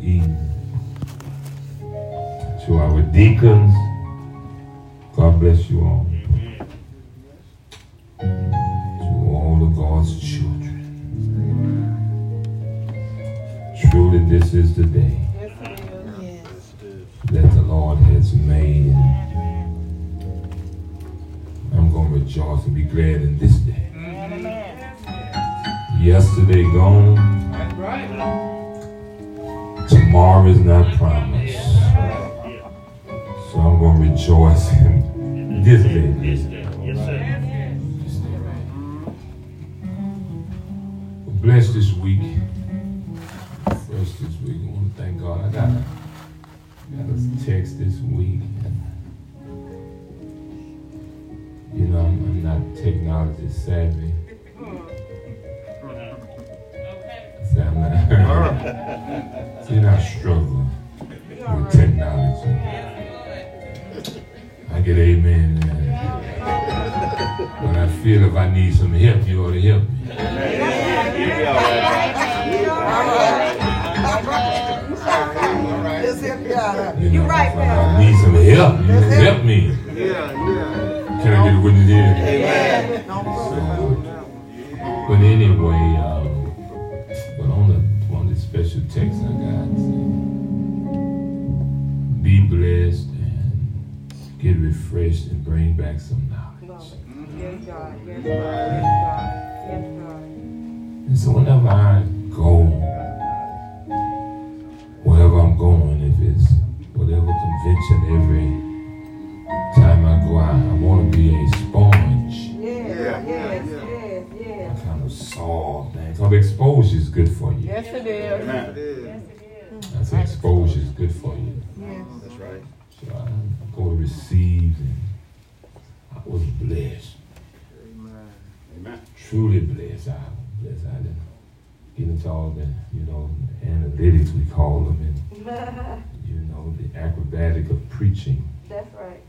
Eden, to our deacons. God bless you all. To all of God's children. Truly, this is the day that the Lord has made. I'm going to rejoice and be glad in this day. Yesterday gone. Tomorrow is not promised. So I'm going to rejoice in this day. This day. This day. Bless this week. First this week. I want to thank God. I got a, got a text this week. You know, I'm, I'm not technology savvy. See, I'm not. See, I struggle with technology. I get amen. But I feel if I need some help, you ought to help me. You know, right, if I need some help. You help me. Can I get a witness here? Amen. So, but anyway, um, but on the on the special text I got, get refreshed and bring back some knowledge. Yes, God. Yes, God. Yes, God. Yes, God. And so whenever I go, wherever I'm going, if it's whatever convention, every time I go out, I want to be a sponge. Yes, yes, yes, yes. kind of soft, man. Because exposure is good for you. Yes, it is. Yes, it is. I say exposure is good for you. Yes. That's right. So I go to receive and I was blessed. Amen. Truly blessed. I was blessed. I didn't get into all the, you know, analytics we call them and, you know, the acrobatic of preaching. That's right.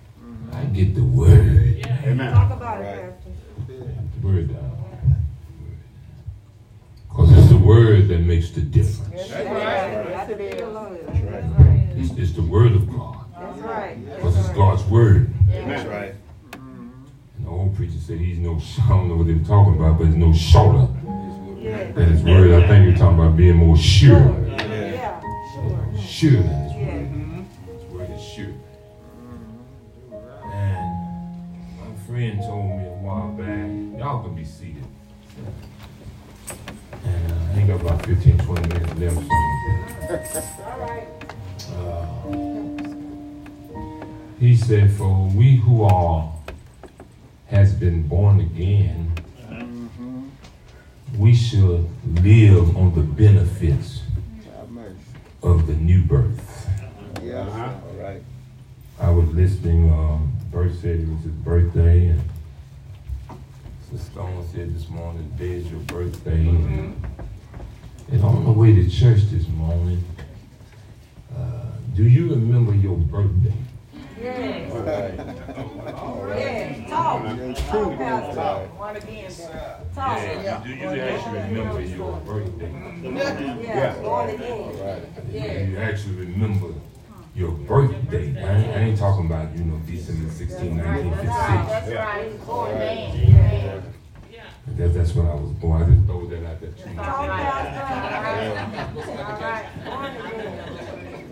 I get the word. Amen. Talk about Right. it, Pastor. The word down. Because it's the word that makes the difference. That's right. is. Yes, it is. That's right. That's right. It's, it's the word of God. That's right. Because it's God's word. That's right. And the old preacher said he's no, I don't know what they were talking about, but he's no shorter Yes. than his word. I think you're talking about being more sure. Yeah. Sure than his word. Yes. His word is sure. And my friend told me a while back, y'all can be seated. And uh, I ain't got about 15, 20 minutes left. All right. uh, he said, for we who are, has been born again, we should live on the benefits of the new birth. Yeah. Uh-huh. All right. I was listening, um, Bert said it was his birthday, and Sister Stone said this morning, today is your birthday. And, and on the way to church this morning, uh, do you remember your birthday? Yes. All right. Yes. Talk. Talk, Pastor. One again. Talk. do you actually remember your birthday? Yeah. One again. All right. Yes. You actually remember your birthday. I ain't, I ain't talking about, you know, December 16, 1956. That's Yeah. right. Born All man. That, that's when I was born. I just throw that out there too. Talk, Pastor. All right. Born again.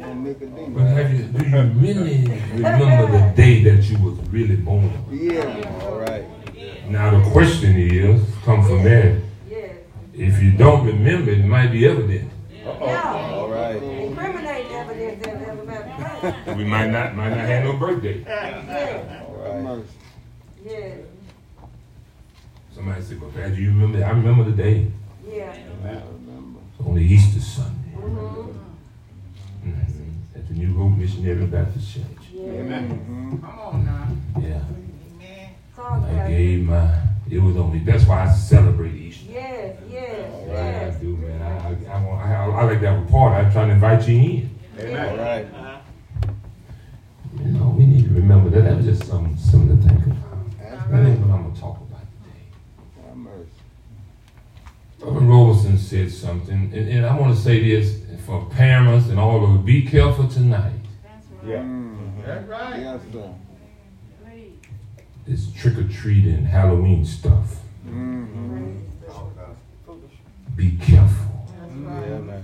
But have you, do you really remember the day that you was really born? Yeah. All right. Now the question is, come from there. Yes. If you don't remember, it might be evident. Yeah. All right. Incriminate evidence that never been We might not might not have no birthday. Yeah. All right. Yes. Somebody said, "Well, Dad, do you remember?" I remember the day Yeah. I remember. On the Easter Sunday Mhm. Mhm. At the New Hope Missionary Baptist Church. Yeah. Amen. Mm-hmm. Come on now. Yeah, Talk, I gave my. It was only. That's why I celebrate Easter. Yes. Yes. I Yes. do, man. I, I, I, want- I, I like that report. I'm trying to invite you in. Amen. All right. You know, we need to remember that. That was just some something to think about. That ain't what I'm gonna talk about today. Reverend Roberson said something, and, and I want to say this for parents and all of it, be careful tonight. Yeah. Mm-hmm. That's right. Yes, sir. This trick or treating Halloween stuff. Mm-hmm. Be careful. Yeah, man.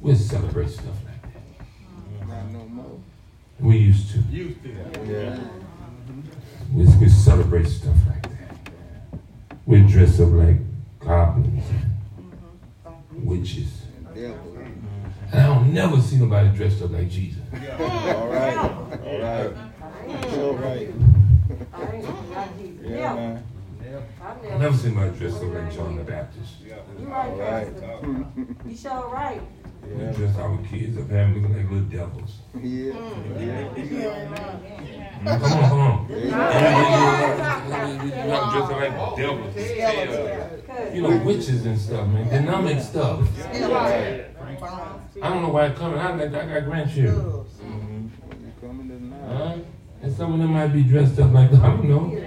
We'll celebrate stuff like that. Not no more. We used to. Used to that. Yeah. Mm-hmm. We, we celebrate stuff like that. We dress up like goblins and mm-hmm. witches. Devil. And I don't never see nobody dressed up like Jesus. All right. All right. All right. I ain't got Jesus. Yeah, Yeah, man. I I never. never seen nobody dressed up like John the Baptist. You All right, right. You sure right. We Yeah. dress our kids up having looking like little devils. Yeah. Mm, Come on, come on. You Yeah. not dressing like devils. Cause You know, witches and stuff, man. Dynamic stuff. I don't know why it's coming. I I got grandchildren. Coming? And some of them might be dressed up like, that. I don't know. You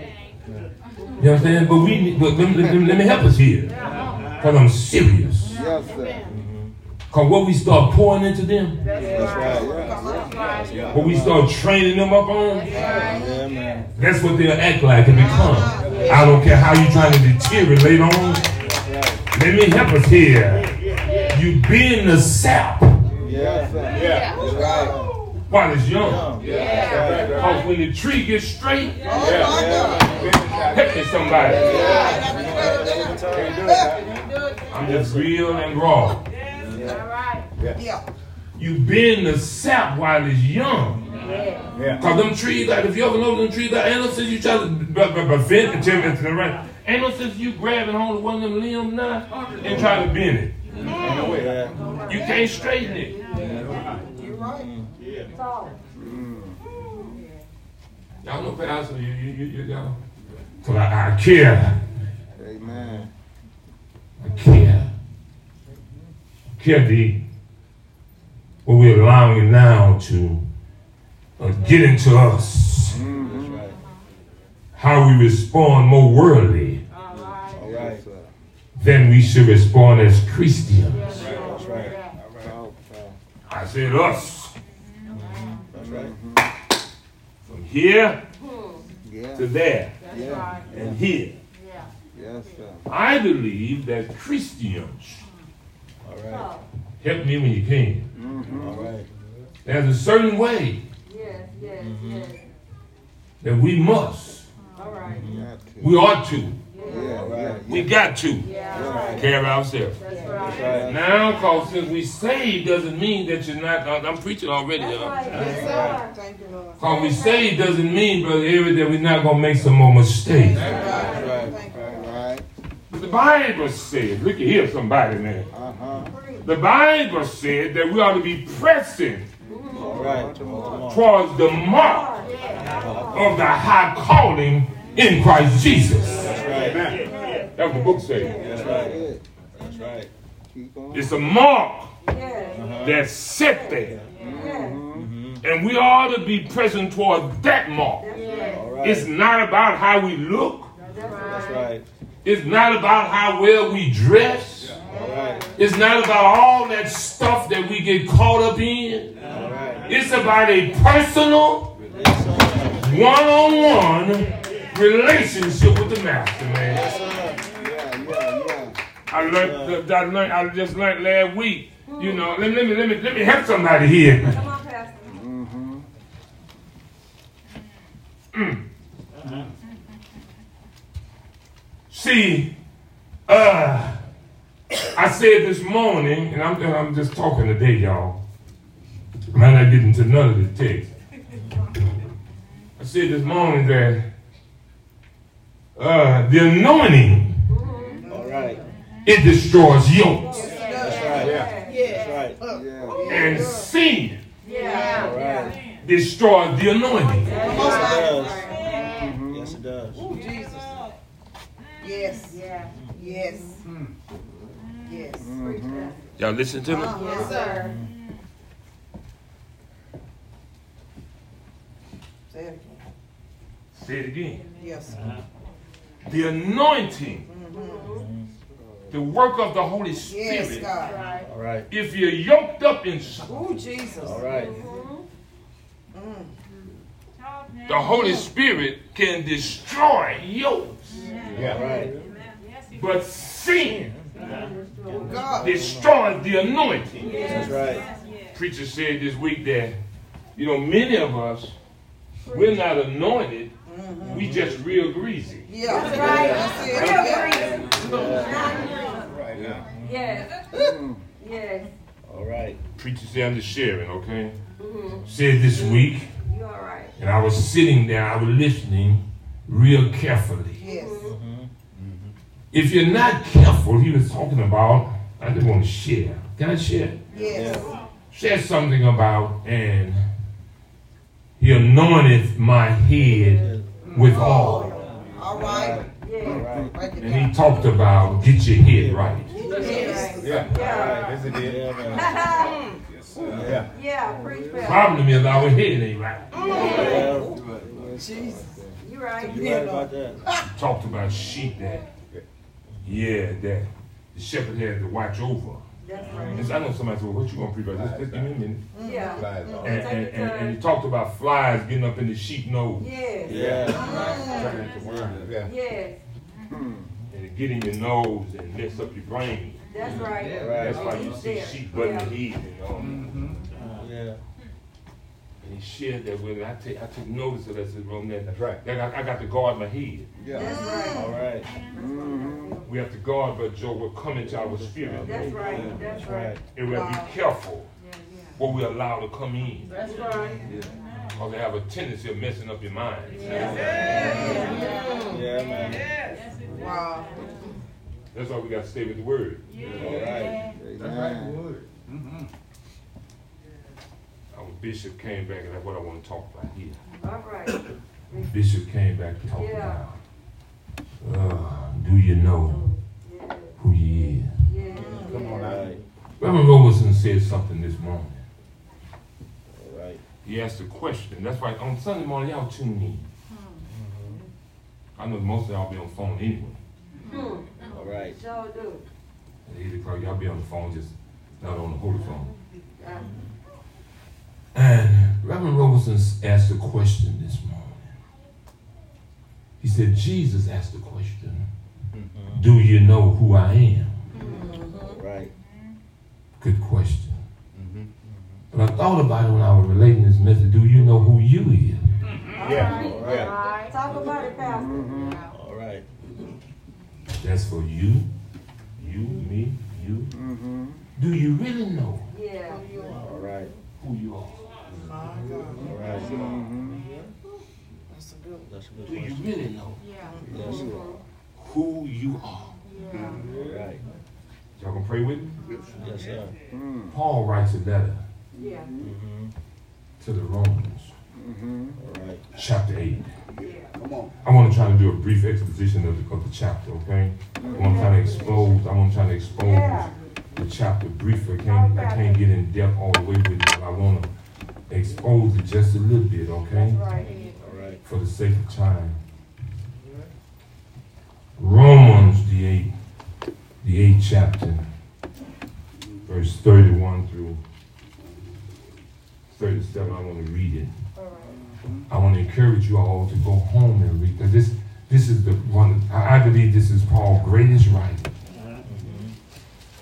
know what I'm saying? But we, but let, me- let, let me help us here. Because I'm serious. Yes, sir. Mm-hmm. Because what we start pouring into them, That's what we start training them up on, that's what they'll act like and become. I don't care how you trying to deteriorate on. Let me help us here. You bend the sap Yes. Yeah. That's right. while it's young. Yeah. Because when the tree gets straight, Yeah. help me somebody. Can't do it. I'm just real and raw. Yeah. You bend the sap while it's young. Yeah. Cause them trees, like if you ever know them trees, like ain't no sense you try to prevent the timber to the right. Ain't no sense you grabbing hold of one of them limbs now and try to bend it. Yeah. You can't straighten it. so, Y'all know Pastor, you, you, you, you y'all. So I, I care. Amen. I care. Care deep. What we're allowing it now to uh, get into us. That's right. How we respond more worldly than we should respond as Christians. That's right. Talk, talk. I said us. That's right. From here Yeah. to there Yeah. and here. Yes. I believe that Christians, All right. Oh. help me when you can, mm-hmm. All right. there's a certain way Yes, yes, mm-hmm. yes. that we must, All right. Mm-hmm. We ought to, Yeah, right. we got to Yeah, care of ourselves. that's That's right. right. Now, cause since we saved doesn't mean that you're not, uh, I'm preaching already. That's right. Yes, sir. cause we saved doesn't mean, Brother Eric, that we're not going to make some more mistakes. That's right. All right. The Bible said, look at here, somebody, man. Uh-huh. The Bible said that we ought to be pressing All right. Towards the mark of the high calling in Christ Jesus. That's right. That's what the book says. That's right. That's right. It's a mark Yes, uh-huh. that's set there. yes, mm-hmm. And we ought to be pressing toward that mark. yes. All right. It's not about how we look. That's That's right. right. It's not about how well we dress. All right. It's not about all that stuff that we get caught up in. All right. It's about a personal, one-on-one relationship with the master, man. Yeah, yeah, yeah. I learned, I learned, I just learned last week. You know, let, let me, let me, let me help somebody here. Come on, Pastor. Mm-hmm. See, uh, I said this morning, and I'm, and I'm just talking today, y'all. I might not get into none of the text. I said this morning that uh, the anointing All right. it destroys yokes, That's right. Yes. Right. Yeah. and sin Yeah. All right. destroys the anointing. Yes, it does. Yes, it does. Jesus. Yes, Yeah. yes, yes. Mm-hmm. Y'all listen to me. Yes, sir. Say it again. Say it again. Yes. The anointing, the work of the Holy Yes, Spirit God. All right. If you're yoked up in something, Ooh, Jesus. All right. Mm. the Holy Spirit can destroy yokes. Yeah. Right. But sin destroys the anointing. That's right. Preacher said this week that, you know, many of us, we're not anointed, we just real greasy. Yeah. That's right. That's it. Real Yeah. Right now. Yes. Yes. All right. Preacher said, I'm just sharing, okay? Mm-hmm. Said this week, You all right. and I was sitting there, I was listening real carefully. Yes. Mm-hmm. Mm-hmm. If you're not careful, he was talking about, I just want to share. Can I share? Yes. Share something about, and he anointed my head with oil. All right. Yeah. right. And he talked about get your head right. Yes. Yeah. All Yeah. right. Yes, it did. Yeah, man. Yeah. Yeah, preach well. Problem is our head ain't right. Mm. Yeah. Jesus. You right. You right about that. Talked about sheep that, yeah, that the shepherd had to watch over. That's right. And I know somebody said, well, what you gonna preach about? Just, just give me a minute. Yeah. Flies mm-hmm. And, and, and, and he talked about flies getting up in the sheep nose. Yes. Yeah. Turn into worms. Yeah. Yes. And it get in your nose and mess up your brain. That's right. Right. That's why you see There. sheep butting Yeah. the head, you know. Uh, yeah. And he shared that with me. I take I took notice of that said, Roman, that That's right. I got, I got to guard my head. That's right. All right. Mm-hmm. We have to guard, but Joe will come into our spirit. That's right. That's right. And we have to be careful what we allow to come in. That's right. Because they have a tendency of messing up your mind. Yeah, man. Wow. That's why we got to stay with the word. All right. That's right. Our bishop came back, and that's what I want to talk about here. All right. Bishop came back to talk Yeah. about, uh, do you know Yeah. who you is? Yeah. Come on out. Reverend Robertson said something this morning. All right. He asked a question. That's why on Sunday morning, y'all tune in. I know most of y'all be on the phone anyway. Hmm. All right. Sure do. At 8 o'clock, y'all be on the phone, just not on the holy phone. Yeah. And Reverend Robinson asked a question this morning. He said, Jesus asked the question, mm-hmm. Do you know who I am? All right. Good question. Mm-hmm. But I thought about it when I was relating this message. Do you know who you is? Yeah. All All right. right. Talk about it, Pastor. All right. That's for you, you, me, you. Do you really know Yeah. All right. who you are? That's a good one. That's a good Do you question. really know Yes. who you are? All right. Y'all gonna pray with me? Yes, sir. Paul writes a letter Yeah. Mm-hmm. to the Romans, All right. chapter 8. Yeah. Come on. I want to try to do a brief exposition of the, of the chapter, okay? I want to try to expose, I want to try to expose Yeah. the chapter briefly. I can't, I can't get in depth all the way with it, but I want to expose it just a little bit, okay? That's right. All right. For the sake of time. Romans, the eighth, the eighth chapter, verse 31 through 37. I want to read it. All right. I want to encourage you all to go home and read because this this is the one I I believe this is Paul's greatest writing. Uh-huh.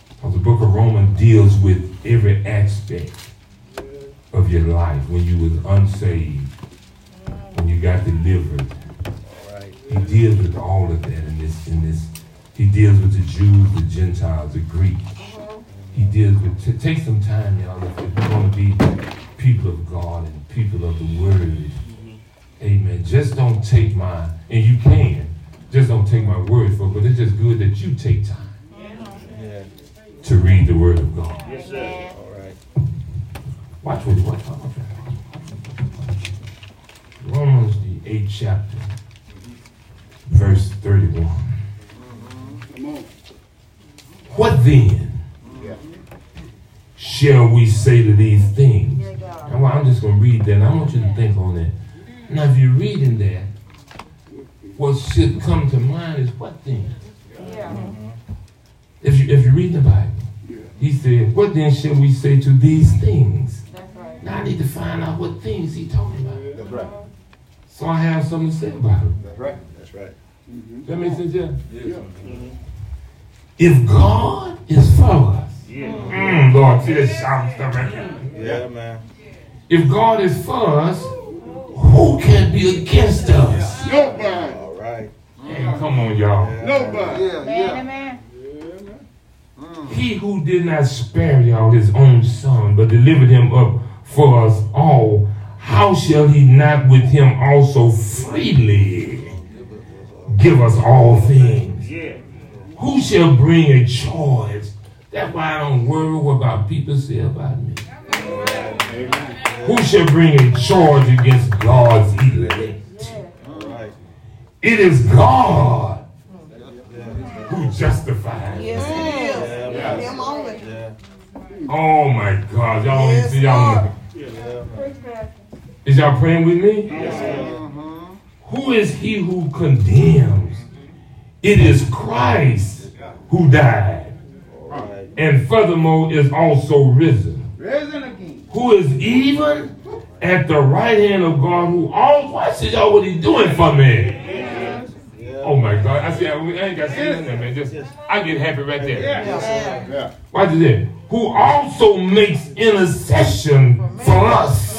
Because the book of Romans deals with every aspect of your life when you was unsaved, when you got delivered. Right. He deals with all of that in this in this. He deals with the Jews, the Gentiles, the Greek. He deals with. T- take some time, y'all, if you're going to be people of God and people of the Word. Amen. Just don't take my, and you can. Just don't take my word for it. But it's just good that you take time Yeah. to read the Word of God. Yes, sir. All right. Watch what watch, watch, watch. Romans the eighth chapter, verse thirty-one. What then shall we say to these things? And well, I'm just going to read that. and I want you to think on that. Now, if you're reading that, what should come to mind is what then? If you if you're reading the Bible, he said, What then shall we say to these things? That's right. Now I need to find out what things he talking about. That's right. So I have something to say about it. That's right. That's right. That makes sense, yeah? Yeah. If God is for us, mm, Lord, see this sound stuff right here. Yeah, man. If God is for us, who can be against us? Nobody. All right. Hey, come on, y'all. Nobody. Yeah, Man, man. He who did not spare y'all his own son, but delivered him up for us all, how shall he not with him also freely give us all things? Who shall bring a charge? That's why I don't worry what about people say about me. Who shall bring a charge against God's elect? Right. It is God who justifies. Yes, it is. Yeah, Him only. Yeah. Oh my God, y'all don't Yes, see y'all. Is y'all praying with me? Yes. Who is he who condemns? It is Christ who died, and furthermore is also risen, Risen again. who is even at the right hand of God, who all watch y'all what he doing for me. Yeah. Oh my God, I see. I ain't got to say nothing, man. Just I get happy right there. Yeah. Yeah. Watch this. Who also makes intercession for us.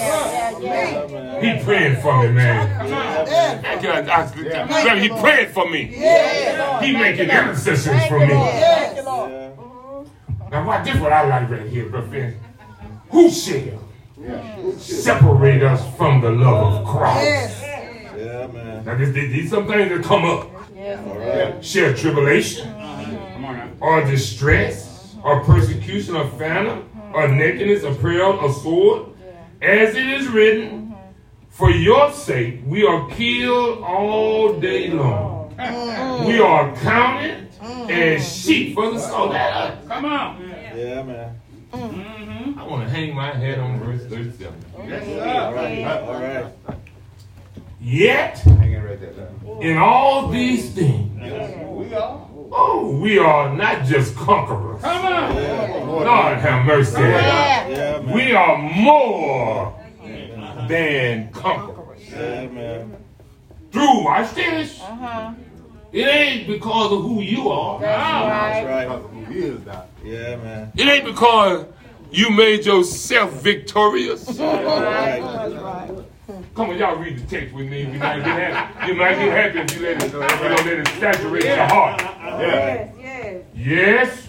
He praying for me, man. Yeah. Thank you. I- I- He praying for me. Yeah. He making intercessions for me. Thank you, Lord. Yeah. Now, what this what I like right here, bro. friend. Who shall Yeah. separate us from the love of Christ? Yes. Yeah, man. Now, these, these some things that come up. Yes, All it right. Share tribulation, Come or distress, or persecution, or famine, or mm-hmm. nakedness, or peril, or sword. As it is written, mm-hmm. for your sake we are killed all day mm-hmm. long. We are counted as sheep for the slaughter. Come on. Yeah, man. I want to hang my head on verse 37. Yes, All sir. right. All right. Yet, Hanging right there. sir. in all these things, oh, we are not just conquerors. Come on. Lord have mercy. Yeah. Yeah. We are more than conquerors. Yeah, man. Through, watch this. Uh-huh. It ain't because of who you are. That's That's right. right. Who is that? Yeah, man. It ain't because you made yourself victorious. All right. That's right. Come on, y'all read the text with me. You might get happy. You might get happy if you let it, you know, let it saturate your heart. Yeah. Yes, yes. Yes.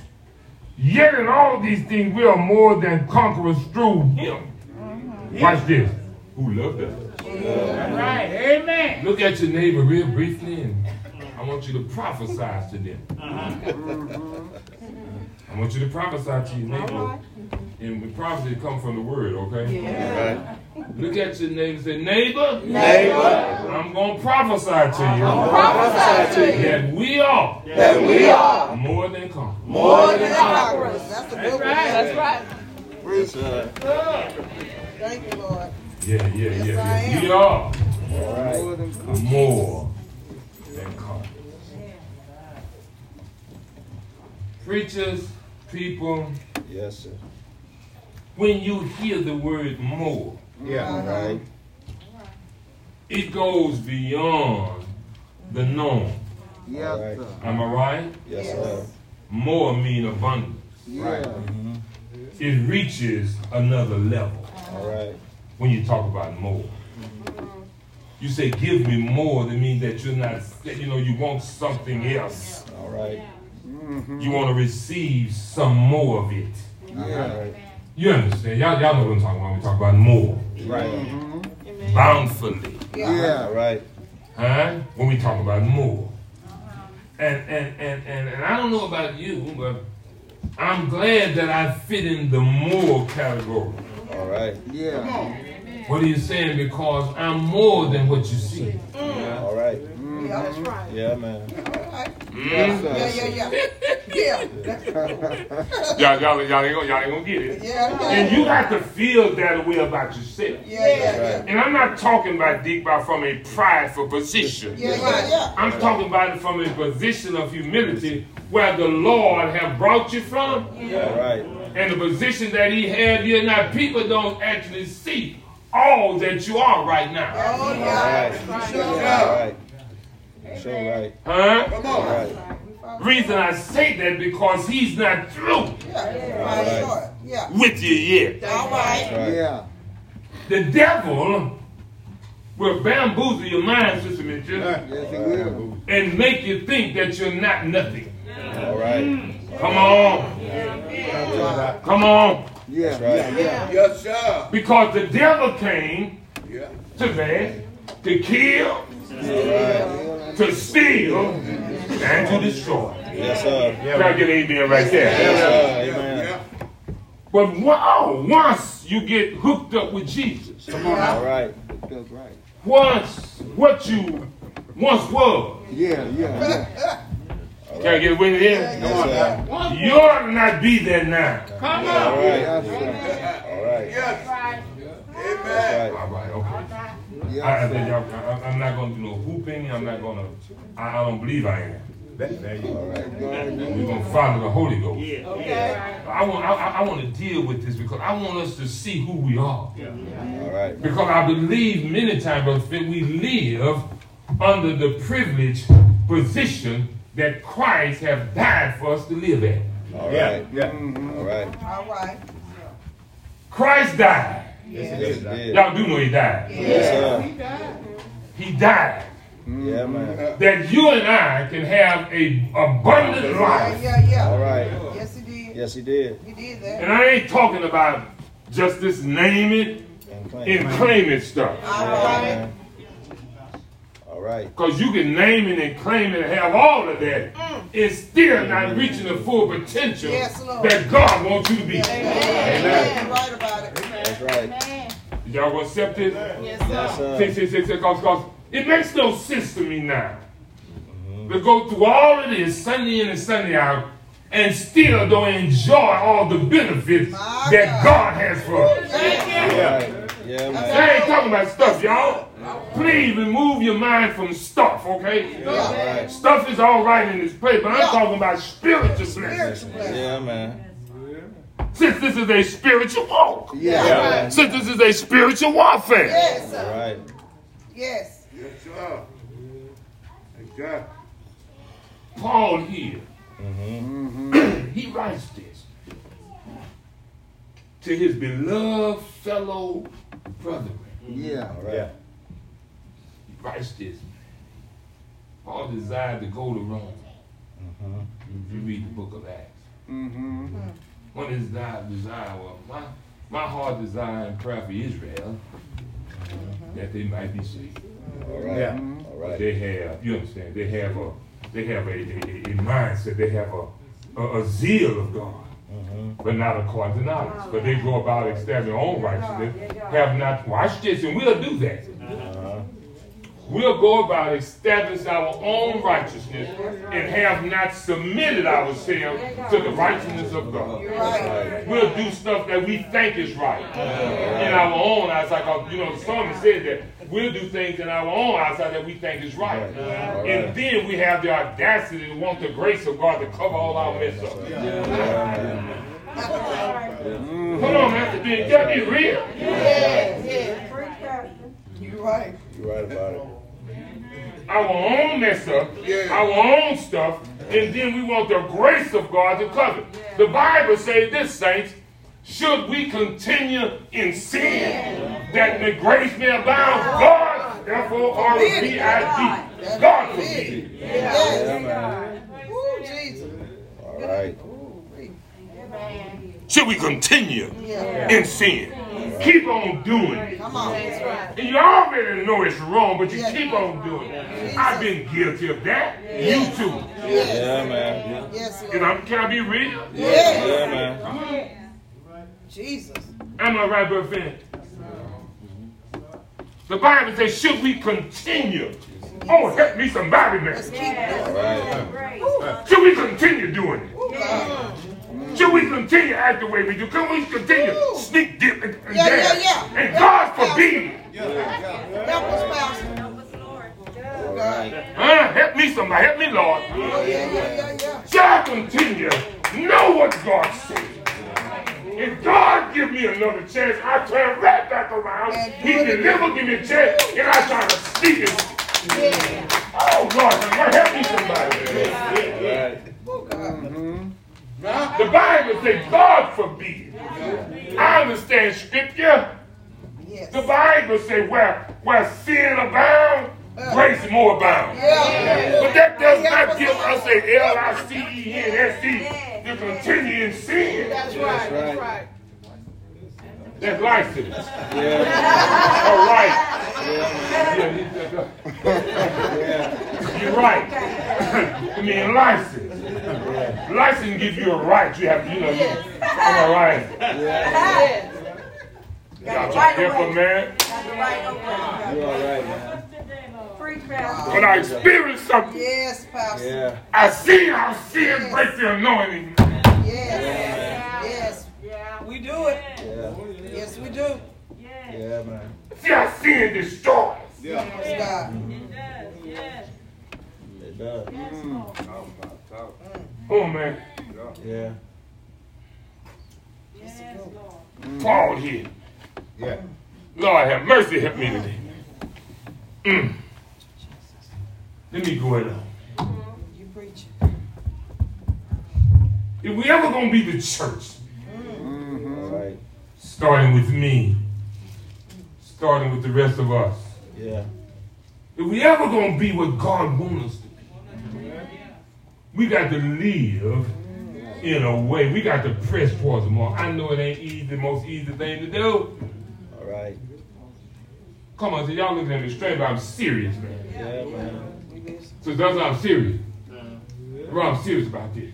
Yet in all these things we are more than conquerors through him. Mm-hmm. Watch this. Who loved us. That's right. Amen. Look at your neighbor real briefly and I want you to prophesy to them. Uh-huh. I want you to prophesy to your neighbor. And the prophecy come from the word, okay? Yeah. Look at your neighbor and say, neighbor, Neighbor. I'm going to prophesy to you I'm Prophesy to you that we are that we are more than conquerors. more than conquerors. That's a good one. That's right. Yes, sir. Thank you, Lord. Yeah, yeah, yeah, Yes, I yeah. am. We are All right. more than conquerors. Preachers, people, Yes, sir. When you hear the word more, Yeah. Uh-huh. All right. it goes beyond the norm. All right. Am I right? Yes, sir. More mean abundance. Yeah. Mm-hmm. Mm-hmm. It reaches another level All right. when you talk about more. Mm-hmm. You say, give me more, that means that you're not, that, you know, you want something else. All right. You want to receive some more of it. All right. You understand? Y'all, y'all know what I'm talking about when we talk about more. Right. Mm-hmm. Bountifully. Yeah. right. Huh? When we talk about more. Uh-huh. And, and, and, and, and I don't know about you, but I'm glad that I fit in the more category. All right. Yeah. What are you saying? Because I'm more than what you see. Mm. All right. Yeah, that's right. Yeah, man. All right. Mm? Yeah, yeah, yeah. Yeah. Y'all, y'all, y'all, ain't gonna, y'all ain't gonna get it. Yeah. And you got to feel that way about yourself. Yeah, yeah, yeah. And I'm not talking about deep about from a prideful position. Yeah, yeah, yeah. I'm talking about it from a position of humility where the Lord have brought you from All right. and the position that he had you now. People don't actually see all that you are right now. Oh, yeah. right. Sure. All right. Sure right. Huh? All right. Reason I say that because he's not through Yeah. Right. Sure. Yeah. with you yet. All right. Right. Yeah. The devil will bamboozle your mind, Sister Mitchell, Yes, he will. and make you think that you're not nothing. All right. Come on. Come on. Yeah, That's right. yeah, yeah. Yes, sir. Because the devil came Yeah. to that, to kill, All right. to steal, and to destroy. Yes, sir. Can I get an amen right there? Yes, sir. Amen. But wow, oh, once you get hooked up with Jesus, All right. That's right. once what you once was, Yeah, yeah, yeah. can I get a win here? Yes, sir. You ought to not be there now. All right. Yes, sir. All right. Yes. Right. Amen. Right. All right, okay. I, I Yes, think sir. y'all, I, I'm not gonna do no whooping. I'm not gonna. I, I don't believe I am. All right. We're gonna follow the Holy Ghost. I want, I, I I want to deal with this because I want us to see who we are. All right. Because I believe many times, Brother Finn, we live under the privileged position that Christ have died for us to live at. All right. Yeah. Mm-hmm. All right. All right. Christ died. Yes, he did. Y'all do know he died. Yes, sir. He died mm-hmm. Yeah, man. that you and I can have a abundant Yeah, life. yeah, All yeah. All right. Yes, he did. Yes, he did. He did that. And I ain't talking about just this name it And claim. and claim it stuff. All Yeah, right. man. All right. Because you can name it and claim it and have all of that. Mm. It's still not reaching the full potential Yes, that God wants you to be. Amen. You're right about it. That's right. Man. Y'all gonna accept it? Yes, Yes, sir. See, sir. see, see, see, cause, cause it makes no sense to me now to go through all of this Sunday in and Sunday out and still don't enjoy all the benefits My that God. God has for us. All right. Yeah, I man. ain't talking about stuff, y'all. Please remove your mind from stuff, okay? All right. Stuff is all right in this place, but I'm Yeah. talking about spiritual blessings. Yeah, man. Since this is a spiritual walk, Yeah. Yeah. since this is a spiritual warfare, Yes, All sir. right. Yes. Yes, sir. Exactly. Paul here, Mm-hmm. he writes this to his beloved fellow brethren. Yeah. All right. He writes this. Paul desired to go to Rome. Mm-hmm. If you read the book of Acts. Mm-hmm. One of his desire, desire was my, my heart desire and prayer for Israel that they might be saved. All right. All right. They have, you understand, they have a they have a, a, a a mindset, they have a, a, a zeal of God, but not according to knowledge. But they go about establishing their own righteousness, have not watch this, and we'll do that. Uh-huh. We'll go about establishing our own righteousness and have not submitted ourselves to the righteousness of God. We'll do stuff that we think is right in our own eyes. Like uh, you know, the psalmist said that we'll do things in our own eyes that we think is right, and then we have the audacity to want the grace of God to cover all our mess up. Come on, man, be, gotta be real. Yes, yes. You're right. You're right about it. Our own mess up, Yeah. our own stuff, and then we want the grace of God to cover. it. The Bible says this, saints. Should we continue in sin that the grace may abound? God, F-O-R-B-I-D. God forbid. Yeah, Yes. man. Woo, Jesus. All right. Ooh-wee. Should we continue Yeah. in sin? Keep on doing it. Come on. That's right. And you already know it's wrong, but you keep on doing it. I've been guilty of that. You too. Yeah, man. Yes, Can Lord. I, can I be real? Yes. Yeah, man. Jesus. Am I right, Brother Finn? The Bible says, should we continue Oh, help me somebody, man. Let's keep doing Right. Should we continue doing it? It. God. Should we continue act the way we do? Can we continue sneak dip and, and Yeah, dance? yeah, yeah. And God forbid. Help us, Pastor. Right. Huh? Help me somebody. Help me, Lord. Oh, yeah, yeah, yeah, yeah. Shall I continue? Know what God said. If God give me another chance, I turn right back around. He can never give me a chance, and I try to sneak it. Yeah. Oh, Lord, help me somebody. Right. Oh, God. The Bible says, God forbid. I understand scripture. Yes. The Bible says, where, where sin abound, uh. grace more abound. Yeah. But that does not give us a L-I-C-E-N-S-E to continue in sin. That's right. That's right. That's license. Yeah. All right. Yeah. You're right. I mean, license. License gives you a right. You have, you know, you, I'm all right. Yes. Y'all try to help a man. You all right, man. But I experienced something. Yes, Pastor. Yeah. I see how sin breaks the anointing. Yes. Yes. Yeah. We do it. Yeah. Yes, we do. Yeah, yeah man. See how sin destroys. Yes, God. It does. Mm. Oh, man. Yeah. Paul here. Yeah. Lord have mercy, help me today. Mm. Let me go it on. You preach. If we ever gonna be the church, All right. starting with me, starting with the rest of us, Yeah. if we ever gonna be what God wants us to be, we got to live in a way. We got to press towards the mark. I know it ain't easy, the most easy thing to do. All right. Come on, so y'all looking at me straight, but I'm serious, man. Yeah, man. So that's why I'm serious. Well, I'm serious about this.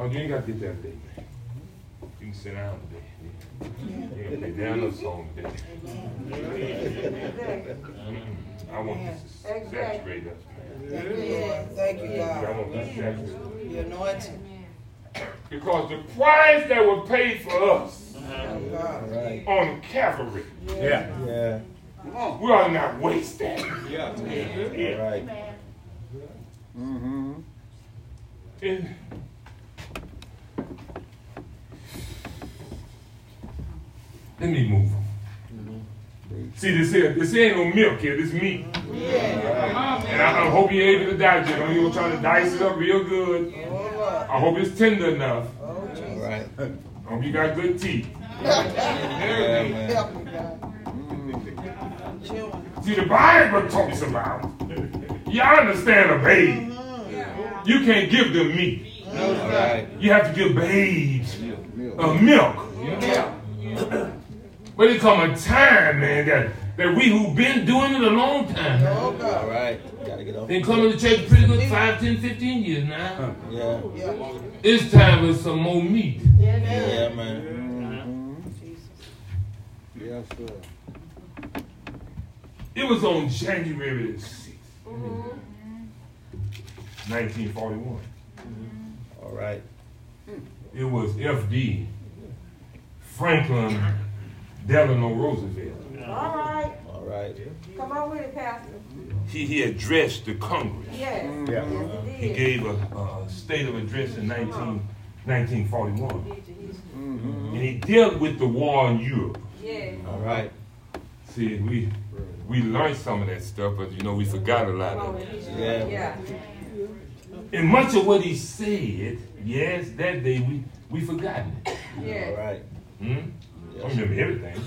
No, oh, you ain't got to get that today, man. You can sit down today. You down song today. I want this to saturate us, man. Thank you, Lord. Thank you, I God. want this to saturate. The anointing. Because the price that was paid for us All right. on Calvary, Yeah. Yeah. we ought to not waste that. Yeah. right. Mm-hmm. And let me move. See, this here, this ain't no milk here, this meat. And I, I hope you're able to digest it. Don't you trying to dice it up real good. I hope it's tender enough. All Jesus. right. I hope you got good teeth. Yeah, man. Help me, God. Children. See, the Bible talks about, you understand a babe. You can't give them meat. You have to give babes uh, milk. But it come a time, man, that, that we who've been doing it a long time. Oh, All God. right. Gotta get off. Been coming to church pretty good 5, 10, 15 years now. Yeah. Yeah. It's time for some more meat. Yeah, man. Yeah, Mm-hmm. Yes, sir. It was on January the 6th, 1941. All right. It was FD, Franklin Delano Roosevelt. All right. All right. Come on with it, Pastor. He, he addressed the Congress. Yes. Yeah. Yes, He it did. gave a, a state of address in 19, 1941. Mm-hmm. And he dealt with the war in Europe. Yeah. All right. See, we we learned some of that stuff, but you know, we forgot a lot of it. Yeah. Yeah. And much of what he said, yes, that day we we forgotten it. Yeah. right. Hmm? I don't remember everything.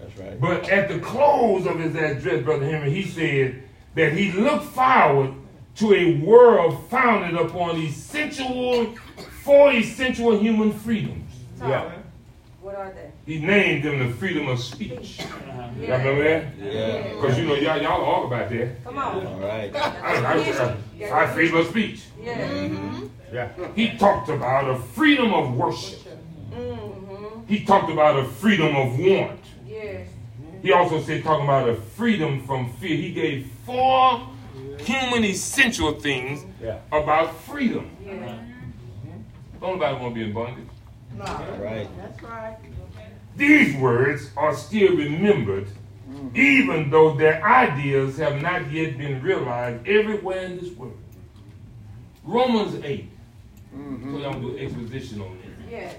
That's right. But at the close of his address, Brother Henry, he said that he looked forward to a world founded upon essential, four essential human freedoms. So, Yeah. What are they? He named them the freedom of speech. Y'all Yeah. remember that? Yeah. Because you know, y'all, y'all all about that. Come on. All right. I, I, I, I freedom of speech. Yeah. Yeah. He talked about a freedom of worship. Mm-hmm. He talked about a freedom of want. Yes. He also said talking about a freedom from fear. He gave four human essential things Yeah. about freedom. Yeah. Don't nobody want to be in bondage. Nah. All right. That's right. These words are still remembered, mm. even though their ideas have not yet been realized everywhere in this world. Romans 8. Mm-hmm. So I'm going to do exposition on this. Yes.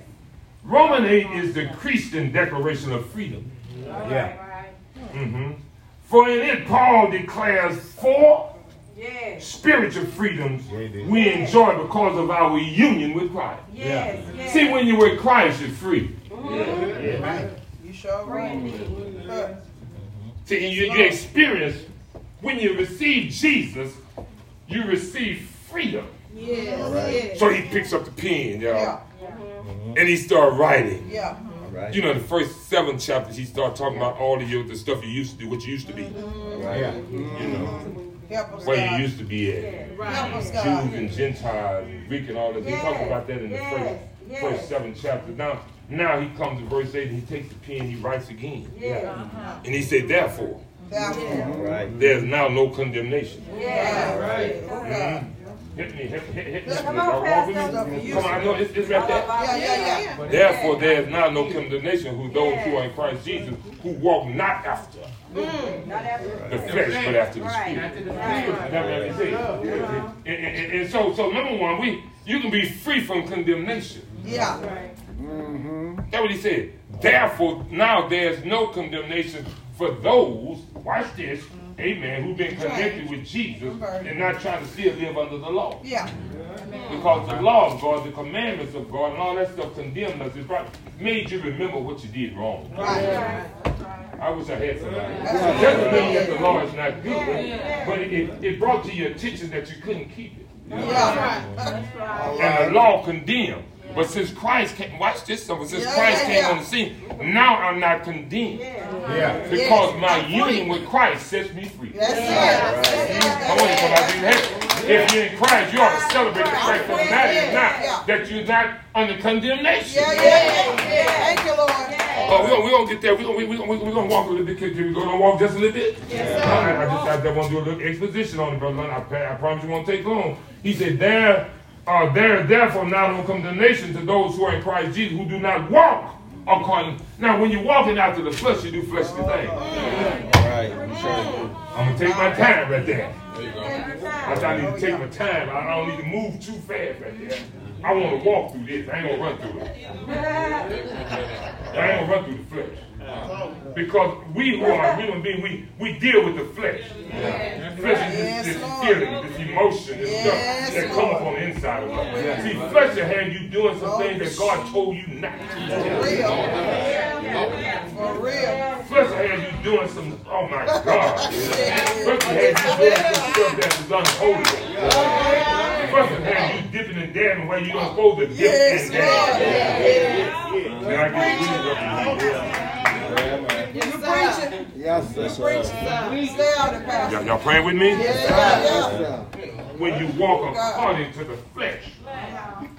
Romans 8 is the Christian declaration of freedom. Yeah. right, right. Mhm. For in it, Paul declares four Yes. spiritual freedoms Yeah, we enjoy because of our union with Christ. Yes. Yes. See, when you're with Christ, you're free. You sure right. Huh. See, you, you experience, when you receive Jesus, you receive freedom. Yes, right. So he picks up the pen, y'all, Yeah, Mm-hmm. and he starts writing. yeah. All right. You know, the first seven chapters, he starts talking about all of your the stuff you used to do, what you used to be. Mm-hmm. All right. Yeah. Mm-hmm. You know, Help us, where you used to be at. Help us, Jews God. and Gentiles, Greek and all that. He talks about that in the Yes, first yes. first seven chapters. Now, now he comes to verse eight and he takes the pen, he writes again, Yes. Uh-huh. and he said, "Therefore, Therefore. All right. there is now no condemnation." Yes. Right. God. Hit me, hit, hit, hit me. Come on, walk with Pastor. me? Come on, I know it's, it's right there. Yeah, yeah, yeah. Therefore, there is now no condemnation who those who are in Christ Jesus who walk not after mm, Not after. the flesh, but after the spirit. Right. That's what he said. And, so, so number one, we you can be free from condemnation. Yeah. Right. That's what he said. Therefore, now there's no condemnation for those, watch this, amen, who've been connected with Jesus and not trying to still live under the law. Yeah. Because the law of God, the commandments of God, and all that stuff condemned us. It brought, made you remember what you did wrong. Right. I wish I had somebody. It doesn't mean that the law is not good, but it, it, it brought to your attention that you couldn't keep it. Yeah. That's right. And the law condemned. But since Christ came, watch this something. Since Yeah, Christ yeah, came yeah. on the scene, now I'm not condemned. Yeah. Because Yes, my I'm free. union with Christ sets me free. That's it. That's it. I want you to come out and hey, if you're in Christ, you ought to celebrate the fact that it matters not that you're not under condemnation. Yeah, yeah, yeah, yeah. Thank you, Lord. Oh, we're gonna, we gonna get there. We're gonna, we, we, we, we gonna walk a little bit. Can we gonna walk just a little bit? Yes, uh, I, I just, I just want to do a little exposition on it, brother. I, I promise you won't take long. He said, there, uh, there, therefore now no condemnation to those who are in Christ Jesus, who do not walk according. Now, when you're walking after the flesh, you do fleshly things. All right. I'm gonna take my time right there. Take your I, time. I need to take my time. I, I don't need to move too fast right there. I want to walk through this. I ain't gonna run through it. I ain't gonna run through the flesh. Because we who are human beings, we, we deal with the flesh. Flesh is this, this feeling, this emotion, this Yes, stuff that come Lord. up on the inside of us. See, flesh will have you doing some things that God told you not to For real. For real. Flesh will have you doing some, oh my God. Flesh will have you doing some stuff that is unholy. Flesh will have you dipping and dabbing where you don't supposed to dip Yes, and dab. Lord. Then I get weird up in here. Yeah, man. You preaching. Yes, sir. Preaching. Stay out of pastor. Y'all, y'all praying with me? Yes, sir. When you walk according to the flesh.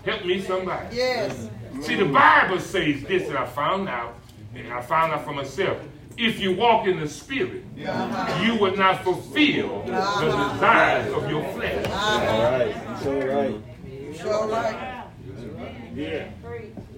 Help me somebody. Yes. See, the Bible says this that I found out, and I found out for myself. If you walk in the spirit, uh-huh. you will not fulfill the uh-huh. desires of your flesh. Uh-huh. All right. You sure right. You sure right. Yeah.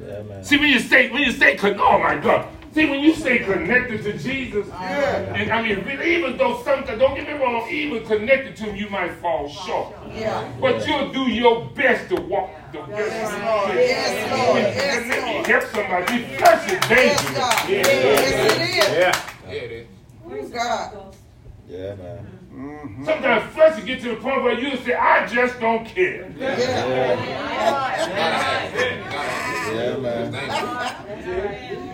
Yeah, man. See, when you say when you say oh my God. See, when you stay connected to Jesus, and I mean, even though sometimes, don't get me wrong, even connected to him, you might fall short. Yeah. But you'll do your best to walk the best. Yes, Lord. Yes, Lord. Help somebody. See, flesh is Yes, dangerous. God. Yes, it is. Yeah. Praise God. Yeah, man. Mm-hmm. Sometimes flesh will get to the point where you say, I just don't care. Yeah, man.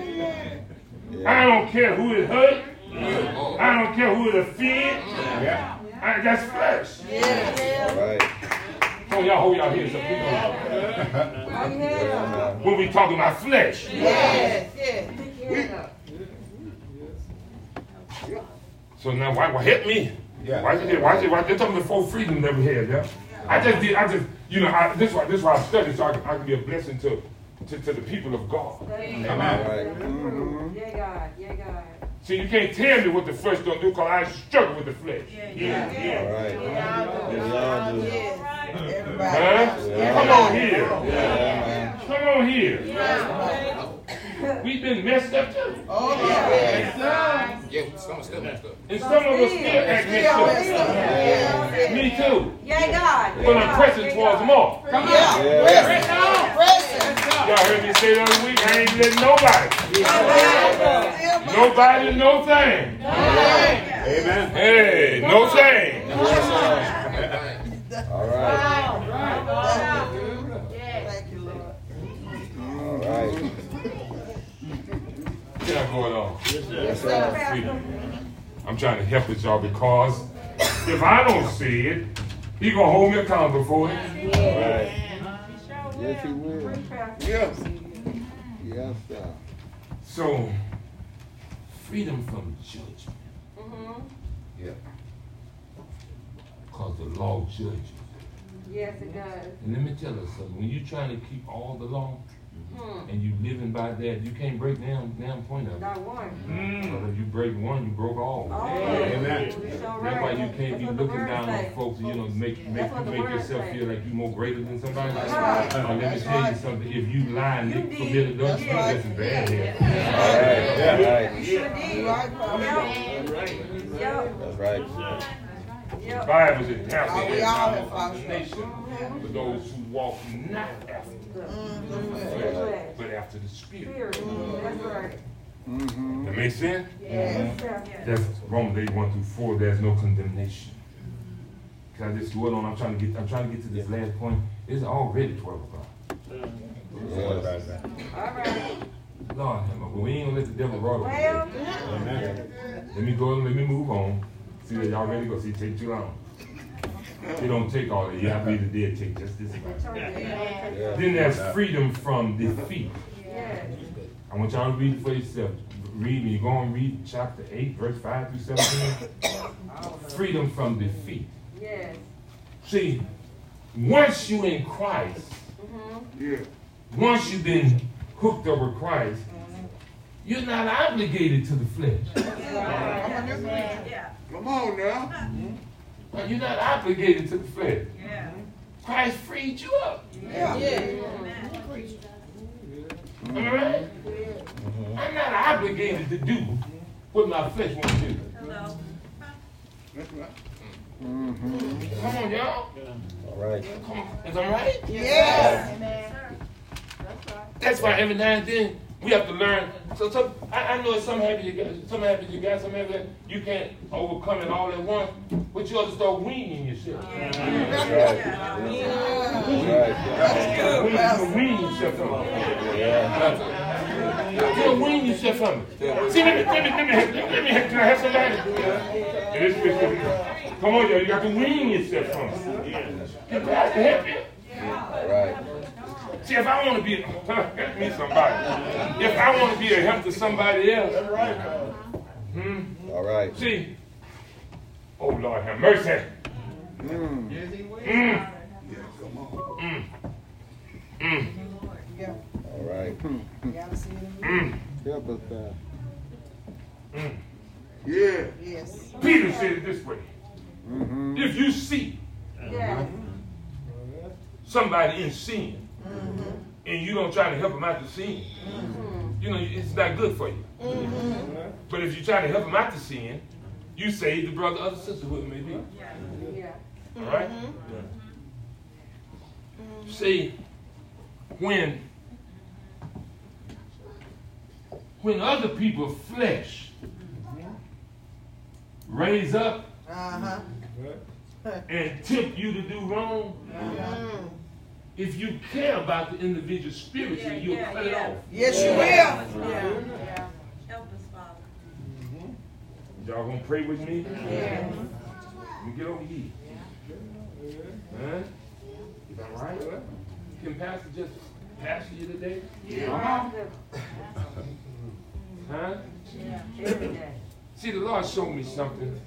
I don't care who it hurt. I don't care who it offend. Yeah. I, that's flesh. All right. So y'all hold y'all heads up. Yeah. When we talking about flesh. Yes, yes. So now, why, why help me? Yeah. Why you why you why they're talking about four freedom never had, yeah? I just did, I just, you know, I, this why this why I studied so I can, I can be a blessing to to, to the people of God. Amen. All right. Mm-hmm. Yeah, God. Yeah, God. See, you can't tell me what the flesh don't do because I struggle with the flesh. Yeah. yeah, All right. Yeah. We all do. Yes. Everybody. Huh? Yeah. Come on here. Yeah, man. Come on here. We've been messed up too. Oh, yeah. Yeah, some still messed up. And some of us still act messed messed up. up. Yeah. Me too. Yeah, God. But I'm pressing towards more. Yeah. Yeah. Press it. Press it. Y'all heard me say the other week, I ain't letting nobody. Still Nobody, no thing. Amen. Hey, no thing. All right. Thank you, Lord. All right. What's going on? Yes. Freedom. I'm trying to help with y'all because if I don't see it, he gonna hold me accountable for it. All right. Yes, he will. Yes. Yes, sir. So, freedom from judgment. Mm-hmm. Yeah. Because the law judges. Yes, it does. And let me tell you something. When you're trying to keep all the law Hmm. and you living by that, you can't break down down point of it. Not one. Because if you break one, you broke all. Oh, Amen. you sure That's why you can't be That's what looking down say. on folks, and you know, make make That's what make yourself say. feel like you're more greater than somebody. That's right. Uh, let me That's tell you something. If you lie and You commit did. adultery, That's right. that's bad here. All right. All right. You sure did. You right, Papa. Yep. That's right. The Yep. Bible says, "Happy we is all the have nation for those who walk not after the That's flesh, right. but after the Spirit." Spirit. That's right. Mm-hmm. That makes sense? Yes. That's Romans 8, 1 through 4. There's no condemnation. Can I just go on? I'm trying to get I'm trying to get to this last point. It's already 12 o'clock. Yes. All right. Lord, have mercy. but we ain't gonna let the devil roll over. Well, Let me go, and let me move on. See that y'all ready to go. See, it take too long. It don't take all that. Yeah, I believe it did take just this amount. yes. Then there's freedom from defeat. I want y'all to read it for yourself. Read me. Go on read chapter 8, verse 5 through 17. freedom from defeat. Yes. See, once you in Christ, Mm-hmm. once you've been hooked up with Christ, you're not obligated to the flesh. Come on now. Well, You're not obligated to the flesh. Yeah. Christ freed you up. Yeah. Am I right? I'm not obligated to do what my flesh wants to do. Mm-hmm. Come on, y'all. All right. Come on. Is that right? Yes. That's right. That's why every now and then we have to learn. So, so I, I know it's some happy you got, some happy you got, some happy you can't overcome it all at once, but you ought to start weaning yourself. That's right. That's right. Wean, you can wean yourself from it. Yeah. You wean yourself from it. See, let me, let me, let me, let me, let me, can I have somebody? Yeah, this is- Come on, y'all, you got to wean yourself from it. Can Pastor help you? All right. See, if I want to be, help me somebody. If I want to be a help to somebody else, hmm, All right. see, oh Lord have mercy. Mm. Mm. Mm. Mm. Yeah. All right. You gotta see. Mm. Help us, God. Mm. Yes. Peter said it this way. Mm-hmm. If you see Yes. somebody in sin Mm-hmm. And you don't try to help them out to sin, you know, it's not good for you. Mm-hmm. But if you try to help them out to sin, you save the brother or the sister, who it may be. Yeah. All right? See, when when other people flesh raise up Uh-huh. and tempt you to do wrong, Mm. If you care about the individual spiritually, you'll cut it off. Yes, you will. Yeah. Help us, Father. Mm-hmm. Y'all gonna pray with me? Yeah. Let me get over here. Huh? Is that right? Can Pastor just pastor you today? Yeah. Uh-huh. Huh? Every day. See, the Lord showed me something.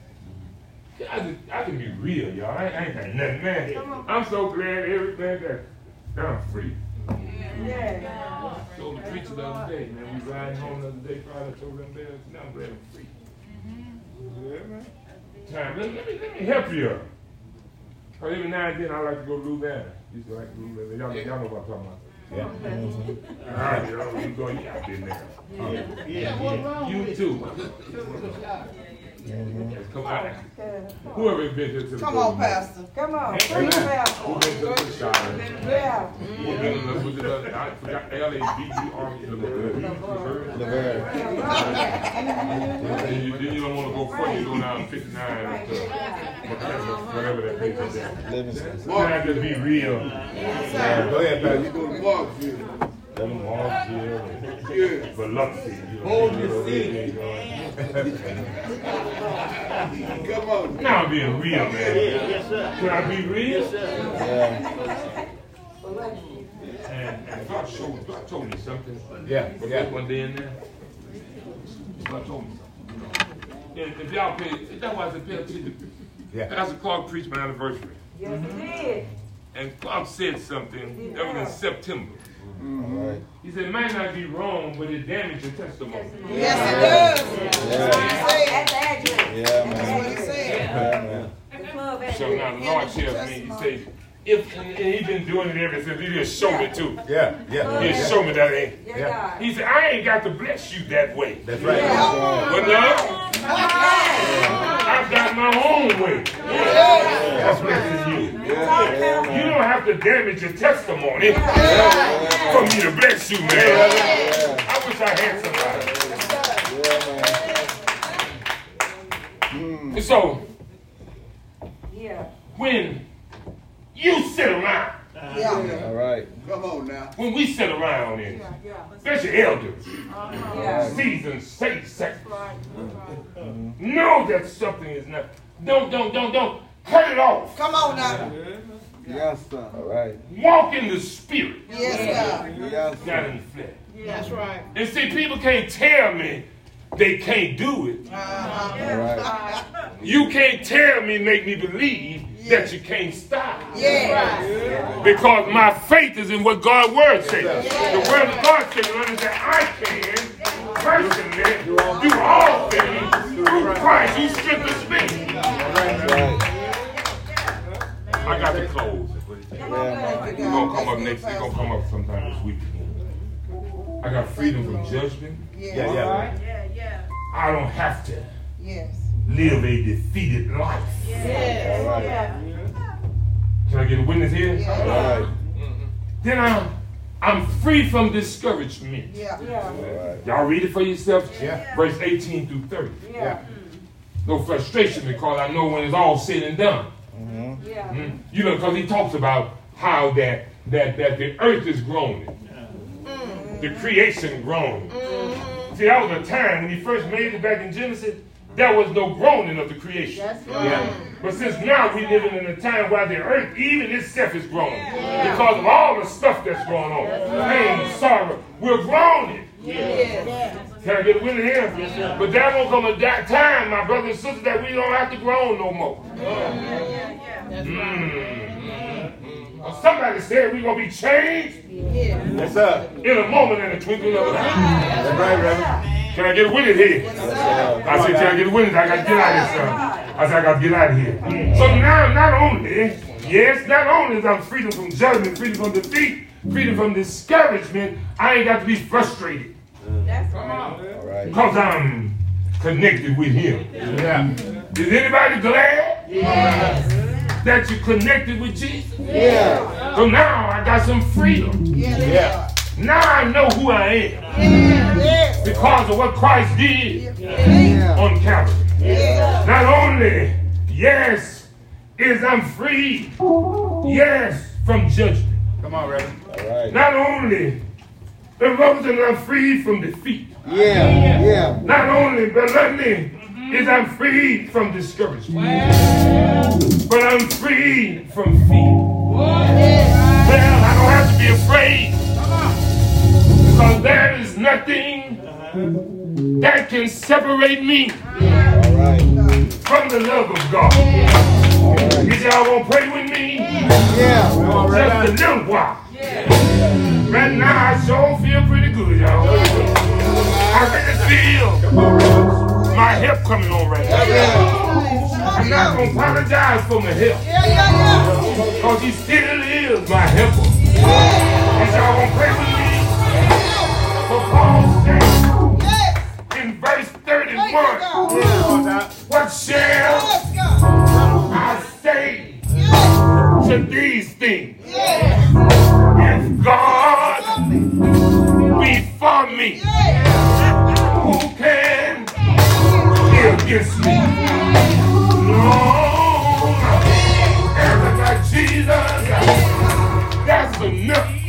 I can, I can be real, y'all. I, I ain't got nothing, man. I'm so glad everything that that I'm free. Yeah. told the preacher the other day, man, we riding home the other day, Friday, I told them, man, now I'm glad I'm free. Time, let, let me, let me help you. Cause every now and then I like to go to Louisiana. Used to like to Louisiana. Y'all, y'all know what I'm talking about. Yeah. All right, y'all, you go, yeah, I've been there. You too. Come on. Whoever been here to the Come on, Pastor. Come on, bring it out. Who been to the shop? Yeah. Who been to the, who's the, I forgot, L-A-B-U-R-E, Laverne. Laverne. And you, then you don't wanna go further, you go down fifty-nine to, whatever that place is there. Livingston. Can I just be real? Go ahead, Pastor. You go to Marksville. Them Marksville and Yeah. Biloxi. Hold your seat. they- they- Come on. Now I'm being real, man. Can I be real? Yeah. And, and God showed, God told me something. Yeah, yeah. that one day in there? God told me something. And if y'all pay, that's why I said pay attention. Yeah. Pastor Clark preached my anniversary. Yes, he did. And Clark said something, that was in September. All right. He said, it might not be wrong, but it damaged your testimony. Yes, it does. Yeah. At the address. Yeah, That's what he said. Yeah, man. So now the Lord tells me, he says, if, and he's been doing it ever since, he just showed me too. Yeah, yeah. He just showed me that ain't. Yeah, He said, I ain't got to bless you that way. That's right. But now, I've got my own way. That's blessing you. You don't have to damage your testimony for me to bless you, man. I wish I had somebody. And so, Yeah. when you sit around, Yeah. All right. Come on now. when we sit around and Yeah. especially elders, Yeah. seasoned, safe, safe, know that something is not. Don't, don't, don't, don't cut it off. Come on now. Yes, sir. All right. Walk in the spirit, Yes, God. Yes, not in the flesh. That's right. And see, people can't tell me they can't do it. Uh-huh. All right. You can't tell me, make me believe that you can't stop. Yeah. Because my faith is in what God's word says. The word of God says, understand, I can personally do all things through Christ who strengthens me. I got to close. Thank Yeah, It's gonna come up next. It's gonna come up sometime this week. I got freedom from judgment. Yeah, yeah. Yeah, yeah. I don't have to Yes. Live a defeated life. Yes. All right. Yeah. Can I get a witness here? All Yeah. right. Then I'm I'm free from discouragement. Yeah. Yeah. All right. Y'all read it for yourself. Yeah. Verse 18 through 30. Yeah. No frustration because I know when it's all said and done. Mm-hmm. Yeah. Mm. You know, because he talks about how that that that the earth is groaning, the creation groaning. See, that was a time when he first made it back in Genesis. There was no groaning of the creation. That's right. Yeah. But since now we living in a time where the earth, even itself, is groaning because of all the stuff that's going on, pain, sorrow. We're groaning. Yes. Can I get a witness here? But there won't come a da- time, my brothers and sisters, that we don't have to groan no more. That's right. Mm. Well, Somebody said we're going to be changed Yeah. Yes, sir. in a moment in a twinkling of an eye. That's right, Reverend. Can I get a it here? Yes, sir. I said, can I get a it? I got to get out of here, son. I said, I got to get out of here. So now, not only, yes, not only is I'm freedom from judgment, freedom from defeat, freedom from discouragement, I ain't got to be frustrated That's right. All right. because I'm connected with Him. Yeah. Is anybody glad that you connected with Jesus? Yeah. So now I got some freedom. Yes. Yeah. Now I know who I am because of what Christ did on Calvary. Yes. Not only, yes, is I'm free, yes, from judgment. Come on, Reverend. All right. Not only, the Lord I'm free from defeat. Yeah. Yeah. Not only, but not only is I'm free from discouragement, but I'm free from fear. Well, I don't have to be afraid because there is nothing that can separate me from the love of God. Is y'all gonna pray with me? Yeah. Just a little while. Right now, I sure feel pretty good, y'all. I really feel my help coming on right now. I'm not gonna apologize for my help. Yeah, yeah, yeah. Cause he still is my helper. And y'all gonna pray with me? For Paul said Yes. in verse 31, God. what shall Yes, I say to these things? If God be for me, who can be against me? Long as I got Jesus, that's enough.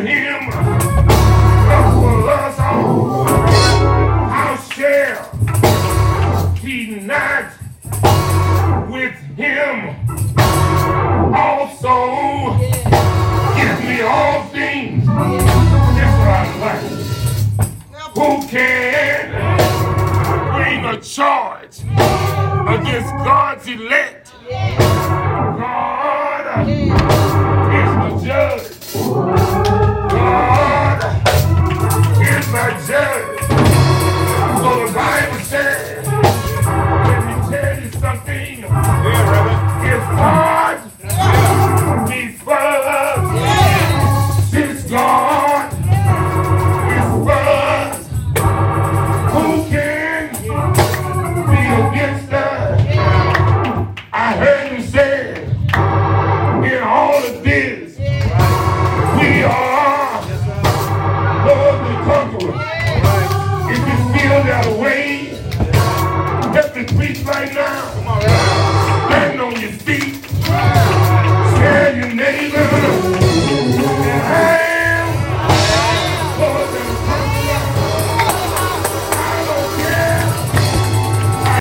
Him for us all. How shall he not with him also give me all things? That's what I like. Who can bring a charge against God's elect?